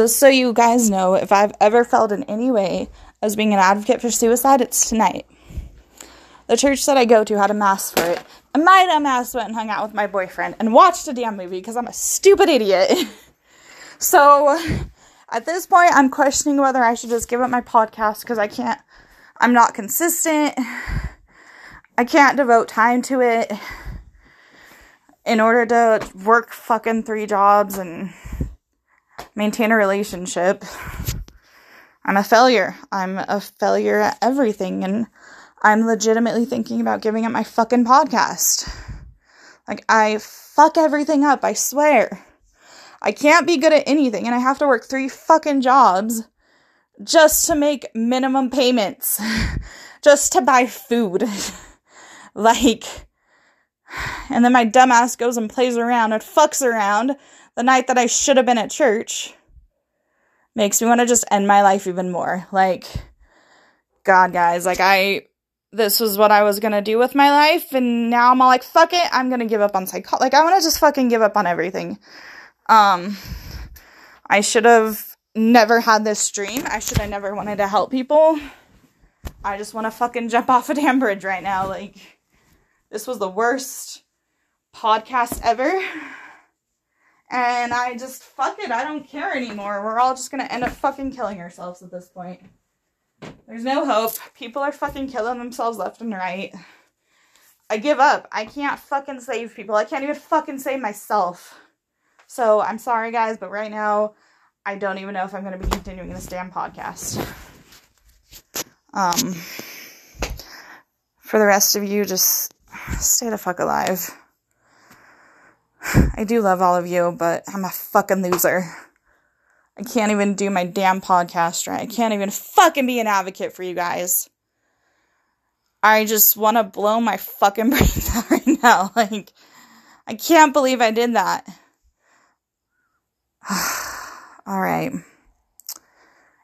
just so you guys know, if I've ever felt in any way as being an advocate for suicide, it's tonight. The church that I go to had a mass for it. And my dumbass went and hung out with my boyfriend and watched a damn movie because I'm a stupid idiot. so at this point, I'm questioning whether I should just give up my podcast because I can't, I'm not consistent. I can't devote time to it in order to work fucking three jobs and maintain a relationship. I'm a failure. I'm a failure at everything. And I'm legitimately thinking about giving up my fucking podcast. Like, I fuck everything up, I swear. I can't be good at anything, and I have to work three fucking jobs just to make minimum payments, just to buy food. like, and then my dumbass goes and plays around and fucks around the night that I should have been at church. Makes me want to just end my life even more. Like, God, guys, like, I this was what I was gonna do with my life, and now I'm all like, fuck it, I'm gonna give up on psycho. Like, I wanna just fucking give up on everything. Um, I should have never had this dream. I should have never wanted to help people. I just wanna fucking jump off a damn bridge right now. Like, this was the worst podcast ever. And I just, fuck it, I don't care anymore. We're all just gonna end up fucking killing ourselves at this point. There's no hope. People are fucking killing themselves left and right. I give up. I can't fucking save people. I can't even fucking save myself. So I'm sorry, guys, but right now, I don't even know if I'm to be continuing this damn podcast. Um, for the rest of you, just stay the fuck alive. I do love all of you, but I'm a fucking loser. I can't even do my damn podcast right. I can't even fucking be an advocate for you guys. I just want to blow my fucking brains out right now. Like, I can't believe I did that. All right.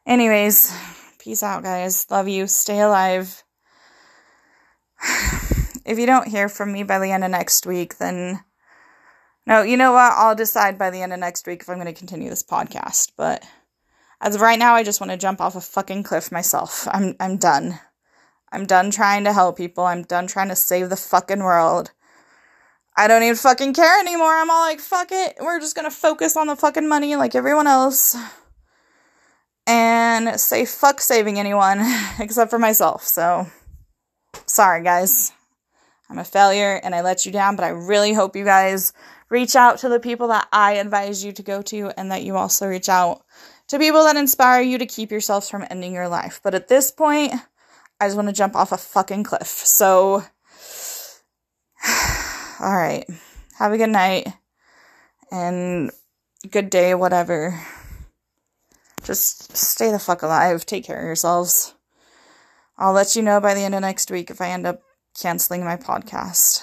Anyways, peace out, guys. Love you. Stay alive. If you don't hear from me by the end of next week, then no, you know what? I'll decide by the end of next week if I'm going to continue this podcast. But as of right now, I just want to jump off a fucking cliff myself. I'm I'm done. I'm done trying to help people. I'm done trying to save the fucking world. I don't even fucking care anymore. I'm all like, fuck it. We're just gonna focus on the fucking money like everyone else. And say fuck saving anyone except for myself. So, sorry, guys. I'm a failure and I let you down, but I really hope you guys reach out to the people that I advise you to go to and that you also reach out to people that inspire you to keep yourselves from ending your life. But at this point, I just want to jump off a fucking cliff. So, all right. Have a good night and good day, whatever. Just stay the fuck alive. Take care of yourselves. I'll let you know by the end of next week if I end up canceling my podcast.